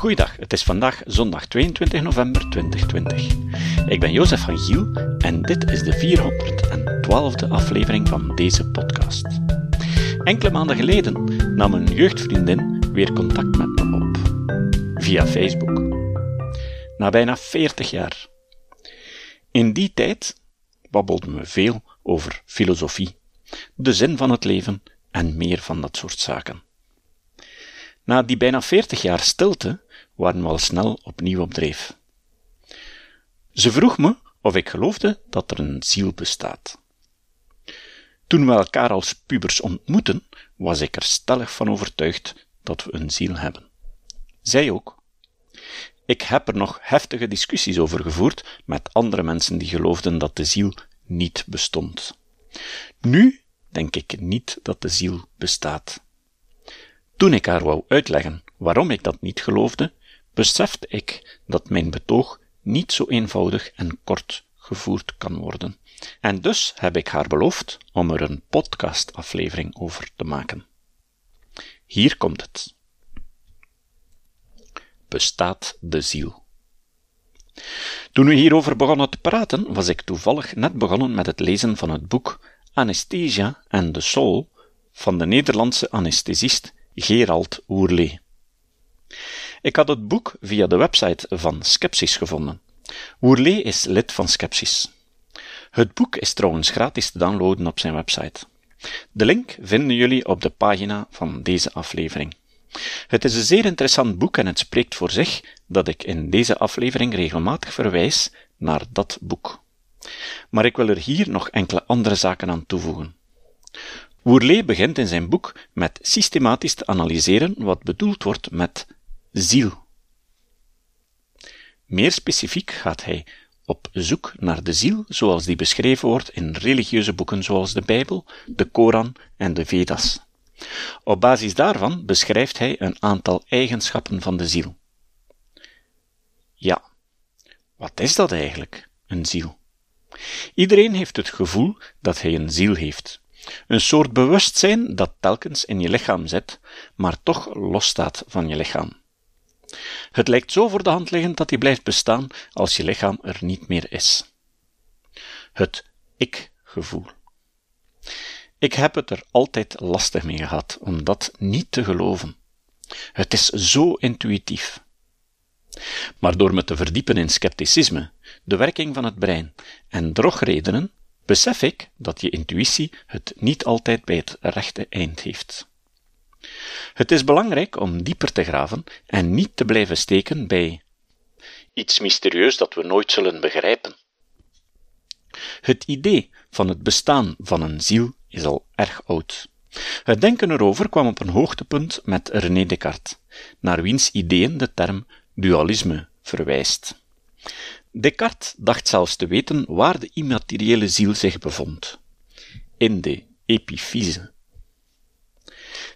Goeiedag, het is vandaag zondag 22 november 2020. Ik ben Jozef van Giel en dit is de 412e aflevering van deze podcast. Enkele maanden geleden nam een jeugdvriendin weer contact met me op, via Facebook. Na bijna 40 jaar. In die tijd babbelden we veel over filosofie, de zin van het leven en meer van dat soort zaken. Na die bijna 40 jaar stilte waren we al snel opnieuw op dreef. Ze vroeg me of ik geloofde dat er een ziel bestaat. Toen we elkaar als pubers ontmoetten, was ik er stellig van overtuigd dat we een ziel hebben. Zij ook. Ik heb er nog heftige discussies over gevoerd met andere mensen die geloofden dat de ziel niet bestond. Nu denk ik niet dat de ziel bestaat. Toen ik haar wou uitleggen waarom ik dat niet geloofde, besefte ik dat mijn betoog niet zo eenvoudig en kort gevoerd kan worden. En dus heb ik haar beloofd om er een podcastaflevering over te maken. Hier komt het. Bestaat de ziel? Toen we hierover begonnen te praten, was ik toevallig net begonnen met het lezen van het boek Anesthesia and the Soul van de Nederlandse anesthesist Gerald Oerlee. Ik had het boek via de website van Skepsis gevonden. Oerlee is lid van Skepsis. Het boek is trouwens gratis te downloaden op zijn website. De link vinden jullie op de pagina van deze aflevering. Het is een zeer interessant boek en het spreekt voor zich dat ik in deze aflevering regelmatig verwijs naar dat boek. Maar ik wil er hier nog enkele andere zaken aan toevoegen. Woerlee begint in zijn boek met systematisch te analyseren wat bedoeld wordt met ziel. Meer specifiek gaat hij op zoek naar de ziel zoals die beschreven wordt in religieuze boeken zoals de Bijbel, de Koran en de Vedas. Op basis daarvan beschrijft hij een aantal eigenschappen van de ziel. Ja, wat is dat eigenlijk, een ziel? Iedereen heeft het gevoel dat hij een ziel heeft. Een soort bewustzijn dat telkens in je lichaam zit, maar toch losstaat van je lichaam. Het lijkt zo voor de hand liggend dat hij blijft bestaan als je lichaam er niet meer is. Het ik-gevoel. Ik heb het er altijd lastig mee gehad om dat niet te geloven. Het is zo intuïtief. Maar door me te verdiepen in scepticisme, de werking van het brein en drogredenen, besef ik dat je intuïtie het niet altijd bij het rechte eind heeft. Het is belangrijk om dieper te graven en niet te blijven steken bij iets mysterieus dat we nooit zullen begrijpen. Het idee van het bestaan van een ziel is al erg oud. Het denken erover kwam op een hoogtepunt met René Descartes, naar wiens ideeën de term dualisme verwijst. Descartes dacht zelfs te weten waar de immateriële ziel zich bevond. In de epifyse.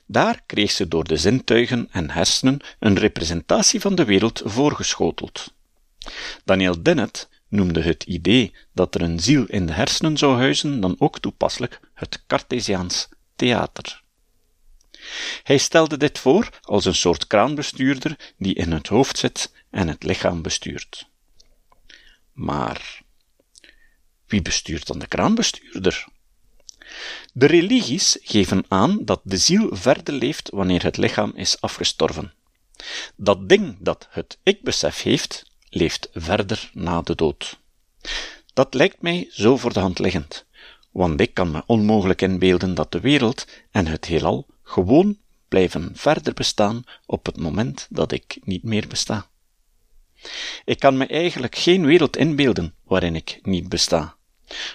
Daar kreeg ze door de zintuigen en hersenen een representatie van de wereld voorgeschoteld. Daniel Dennett noemde het idee dat er een ziel in de hersenen zou huizen dan ook toepasselijk het Cartesiaans theater. Hij stelde dit voor als een soort kraanbestuurder die in het hoofd zit en het lichaam bestuurt. Maar wie bestuurt dan de kraanbestuurder? De religies geven aan dat de ziel verder leeft wanneer het lichaam is afgestorven. Dat ding dat het ik-besef heeft, leeft verder na de dood. Dat lijkt mij zo voor de hand liggend, want ik kan me onmogelijk inbeelden dat de wereld en het heelal gewoon blijven verder bestaan op het moment dat ik niet meer besta. Ik kan me eigenlijk geen wereld inbeelden waarin ik niet besta.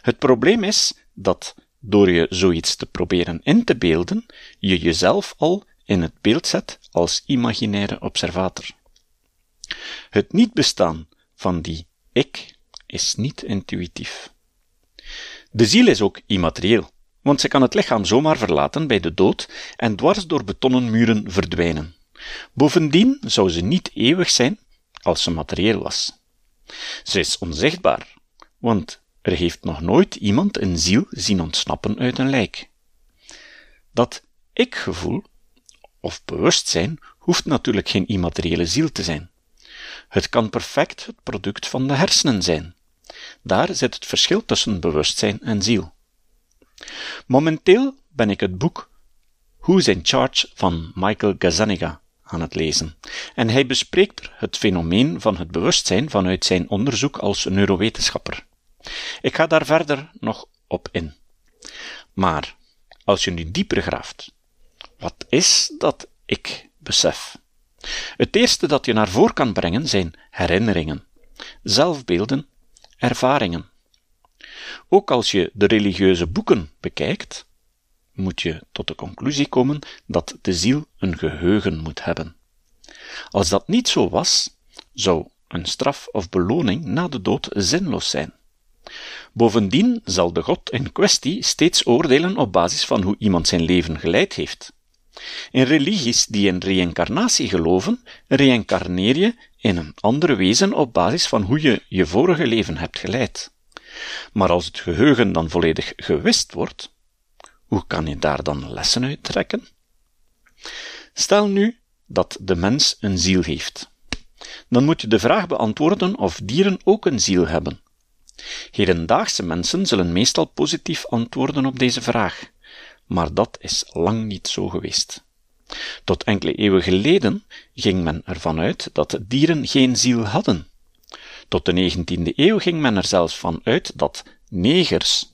Het probleem is dat door je zoiets te proberen in te beelden, je jezelf al in het beeld zet als imaginaire observator. Het niet bestaan van die ik is niet intuïtief. De ziel is ook immaterieel, want ze kan het lichaam zomaar verlaten bij de dood en dwars door betonnen muren verdwijnen. Bovendien zou ze niet eeuwig zijn als ze materieel was. Ze is onzichtbaar, want er heeft nog nooit iemand een ziel zien ontsnappen uit een lijk. Dat ik-gevoel, of bewustzijn, hoeft natuurlijk geen immateriële ziel te zijn. Het kan perfect het product van de hersenen zijn. Daar zit het verschil tussen bewustzijn en ziel. Momenteel ben ik het boek Who's in Charge van Michael Gazzaniga aan het lezen, en hij bespreekt het fenomeen van het bewustzijn vanuit zijn onderzoek als neurowetenschapper. Ik ga daar verder nog op in. Maar als je nu dieper graaft, wat is dat ik besef? Het eerste dat je naar voren kan brengen zijn herinneringen, zelfbeelden, ervaringen. Ook als je de religieuze boeken bekijkt, moet je tot de conclusie komen dat de ziel een geheugen moet hebben. Als dat niet zo was, zou een straf of beloning na de dood zinloos zijn. Bovendien zal de God in kwestie steeds oordelen op basis van hoe iemand zijn leven geleid heeft. In religies die in reïncarnatie geloven, reïncarneer je in een andere wezen op basis van hoe je je vorige leven hebt geleid. Maar als het geheugen dan volledig gewist wordt, hoe kan je daar dan lessen uit trekken? Stel nu dat de mens een ziel heeft. Dan moet je de vraag beantwoorden of dieren ook een ziel hebben. Hedendaagse mensen zullen meestal positief antwoorden op deze vraag, maar dat is lang niet zo geweest. Tot enkele eeuwen geleden ging men ervan uit dat dieren geen ziel hadden. Tot de 19e eeuw ging men er zelfs van uit dat negers,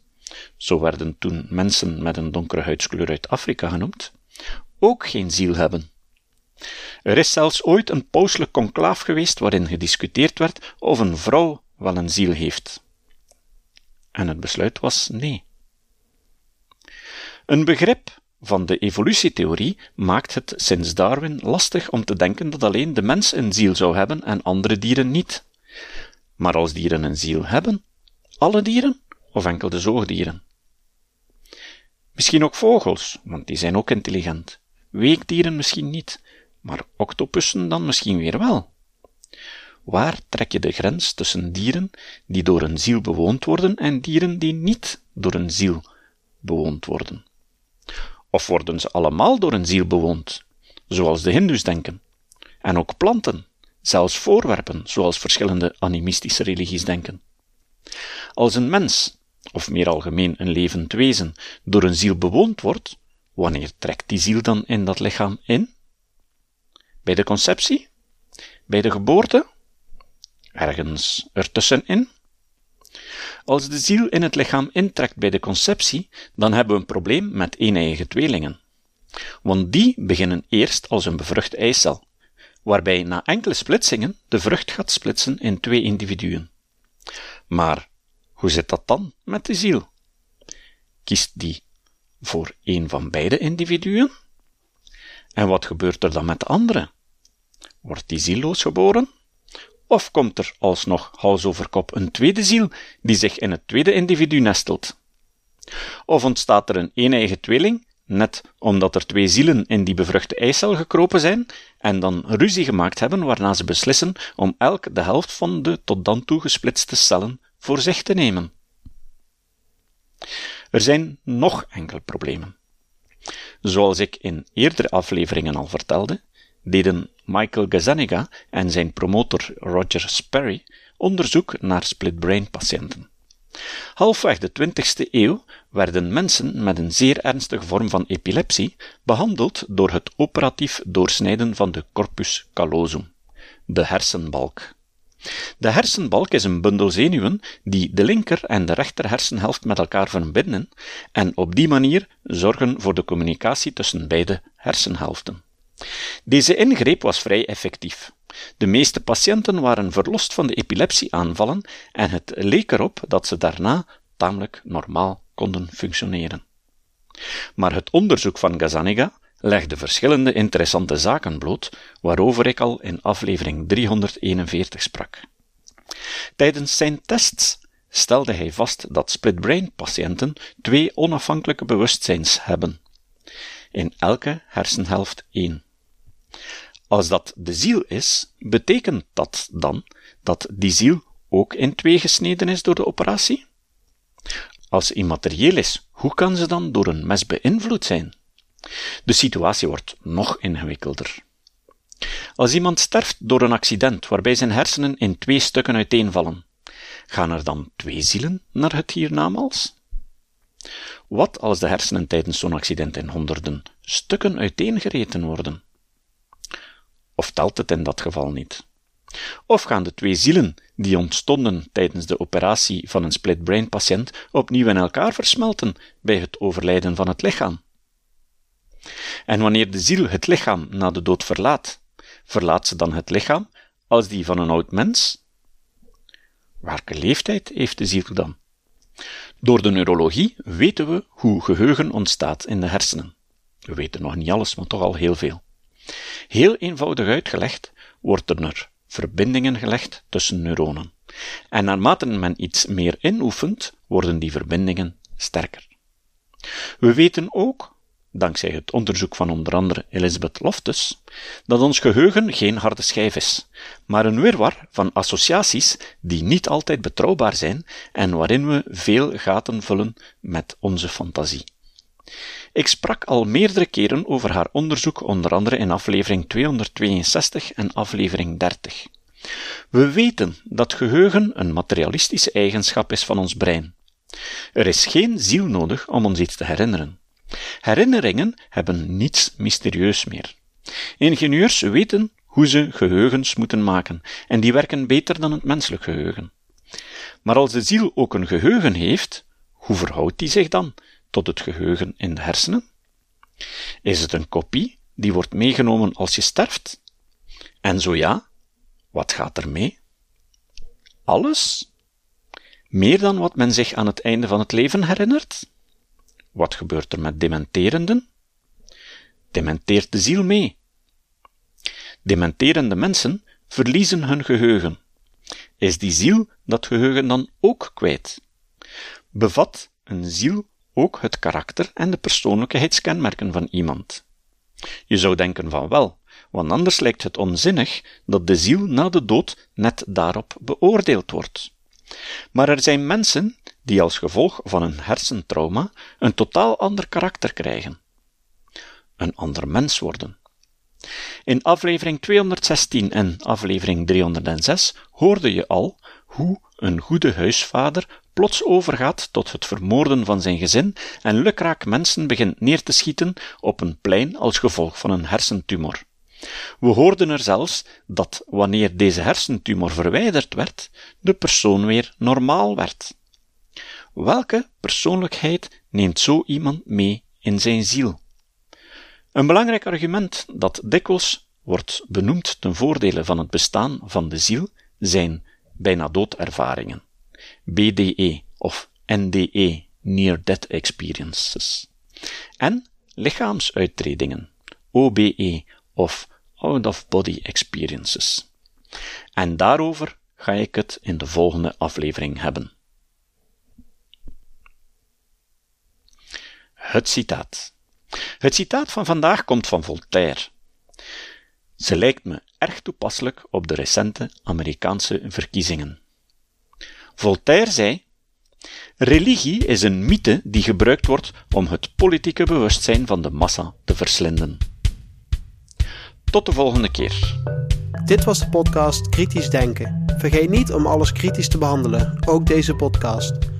zo werden toen mensen met een donkere huidskleur uit Afrika genoemd, ook geen ziel hebben. Er is zelfs ooit een pauselijk conclaaf geweest waarin gediscuteerd werd of een vrouw wel een ziel heeft. En het besluit was nee. Een begrip van de evolutietheorie maakt het sinds Darwin lastig om te denken dat alleen de mens een ziel zou hebben en andere dieren niet. Maar als dieren een ziel hebben, alle dieren of enkel de zoogdieren? Misschien ook vogels, want die zijn ook intelligent. Weekdieren misschien niet, maar octopussen dan misschien weer wel. Waar trek je de grens tussen dieren die door een ziel bewoond worden en dieren die niet door een ziel bewoond worden? Of worden ze allemaal door een ziel bewoond, zoals de Hindoes denken? En ook planten, zelfs voorwerpen, zoals verschillende animistische religies denken. Als een mens, of meer algemeen een levend wezen, door een ziel bewoond wordt, wanneer trekt die ziel dan in dat lichaam in? Bij de conceptie? Bij de geboorte? Ergens ertussenin? Als de ziel in het lichaam intrekt bij de conceptie, dan hebben we een probleem met eeneiige tweelingen. Want die beginnen eerst als een bevrucht eicel, waarbij na enkele splitsingen de vrucht gaat splitsen in twee individuen. Maar hoe zit dat dan met de ziel? Kiest die voor een van beide individuen? En wat gebeurt er dan met de andere? Wordt die zielloos geboren? Of komt er alsnog hals over kop een tweede ziel die zich in het tweede individu nestelt? Of ontstaat er een een-eigen tweeling, net omdat er twee zielen in die bevruchte eicel gekropen zijn en dan ruzie gemaakt hebben waarna ze beslissen om elk de helft van de tot dan toe gesplitste cellen voor zich te nemen? Er zijn nog enkele problemen. Zoals ik in eerdere afleveringen al vertelde, deden Michael Gazzaniga en zijn promotor Roger Sperry onderzoek naar split-brain patiënten. Halfweg de 20e eeuw werden mensen met een zeer ernstige vorm van epilepsie behandeld door het operatief doorsnijden van de corpus callosum, de hersenbalk. De hersenbalk is een bundel zenuwen die de linker en de rechter hersenhelft met elkaar verbinden en op die manier zorgen voor de communicatie tussen beide hersenhelften. Deze ingreep was vrij effectief. De meeste patiënten waren verlost van de epilepsieaanvallen en het leek erop dat ze daarna tamelijk normaal konden functioneren. Maar het onderzoek van Gazzaniga legde verschillende interessante zaken bloot, waarover ik al in aflevering 341 sprak. Tijdens zijn tests stelde hij vast dat split-brain patiënten twee onafhankelijke bewustzijns hebben. In elke hersenhelft één. Als dat de ziel is, betekent dat dan dat die ziel ook in twee gesneden is door de operatie? Als immaterieel is, hoe kan ze dan door een mes beïnvloed zijn? De situatie wordt nog ingewikkelder. Als iemand sterft door een accident waarbij zijn hersenen in twee stukken uiteenvallen, gaan er dan twee zielen naar het hiernamaals? Wat als de hersenen tijdens zo'n accident in honderden stukken uiteengereten worden? Of telt het in dat geval niet? Of gaan de twee zielen die ontstonden tijdens de operatie van een split brain patiënt opnieuw in elkaar versmelten bij het overlijden van het lichaam? En wanneer de ziel het lichaam na de dood verlaat, verlaat ze dan het lichaam als die van een oud mens? Welke leeftijd heeft de ziel dan? Door de neurologie weten we hoe geheugen ontstaat in de hersenen. We weten nog niet alles, maar toch al heel veel. Heel eenvoudig uitgelegd wordt er verbindingen gelegd tussen neuronen. En naarmate men iets meer inoefent, worden die verbindingen sterker. We weten ook, dankzij het onderzoek van onder andere Elizabeth Loftus, dat ons geheugen geen harde schijf is, maar een wirwar van associaties die niet altijd betrouwbaar zijn en waarin we veel gaten vullen met onze fantasie. Ik sprak al meerdere keren over haar onderzoek, onder andere in aflevering 262 en aflevering 30. We weten dat geheugen een materialistische eigenschap is van ons brein. Er is geen ziel nodig om ons iets te herinneren. Herinneringen hebben niets mysterieus meer. Ingenieurs weten hoe ze geheugens moeten maken, en die werken beter dan het menselijk geheugen. Maar als de ziel ook een geheugen heeft, hoe verhoudt die zich dan tot het geheugen in de hersenen? Is het een kopie die wordt meegenomen als je sterft? En zo ja, wat gaat er mee? Alles? Meer dan wat men zich aan het einde van het leven herinnert? Wat gebeurt er met dementerenden? Dementeert de ziel mee? Dementerende mensen verliezen hun geheugen. Is die ziel dat geheugen dan ook kwijt? Bevat een ziel ook het karakter en de persoonlijkheidskenmerken van iemand? Je zou denken van wel, want anders lijkt het onzinnig dat de ziel na de dood net daarop beoordeeld wordt. Maar er zijn mensen die als gevolg van een hersentrauma een totaal ander karakter krijgen. Een ander mens worden. In aflevering 216 en aflevering 306 hoorde je al hoe een goede huisvader plots overgaat tot het vermoorden van zijn gezin en lukraak mensen begint neer te schieten op een plein als gevolg van een hersentumor. We hoorden er zelfs dat wanneer deze hersentumor verwijderd werd, de persoon weer normaal werd. Welke persoonlijkheid neemt zo iemand mee in zijn ziel? Een belangrijk argument dat dikwijls wordt benoemd ten voordele van het bestaan van de ziel zijn bijna doodervaringen, BDE of NDE, Near Death Experiences, en lichaamsuittredingen, OBE of out-of-body experiences. En daarover ga ik het in de volgende aflevering hebben. Het citaat. Het citaat van vandaag komt van Voltaire. Ze lijkt me erg toepasselijk op de recente Amerikaanse verkiezingen. Voltaire zei: Religie is een mythe die gebruikt wordt om het politieke bewustzijn van de massa te verslinden. Tot de volgende keer. Dit was de podcast Kritisch Denken. Vergeet niet om alles kritisch te behandelen, ook deze podcast.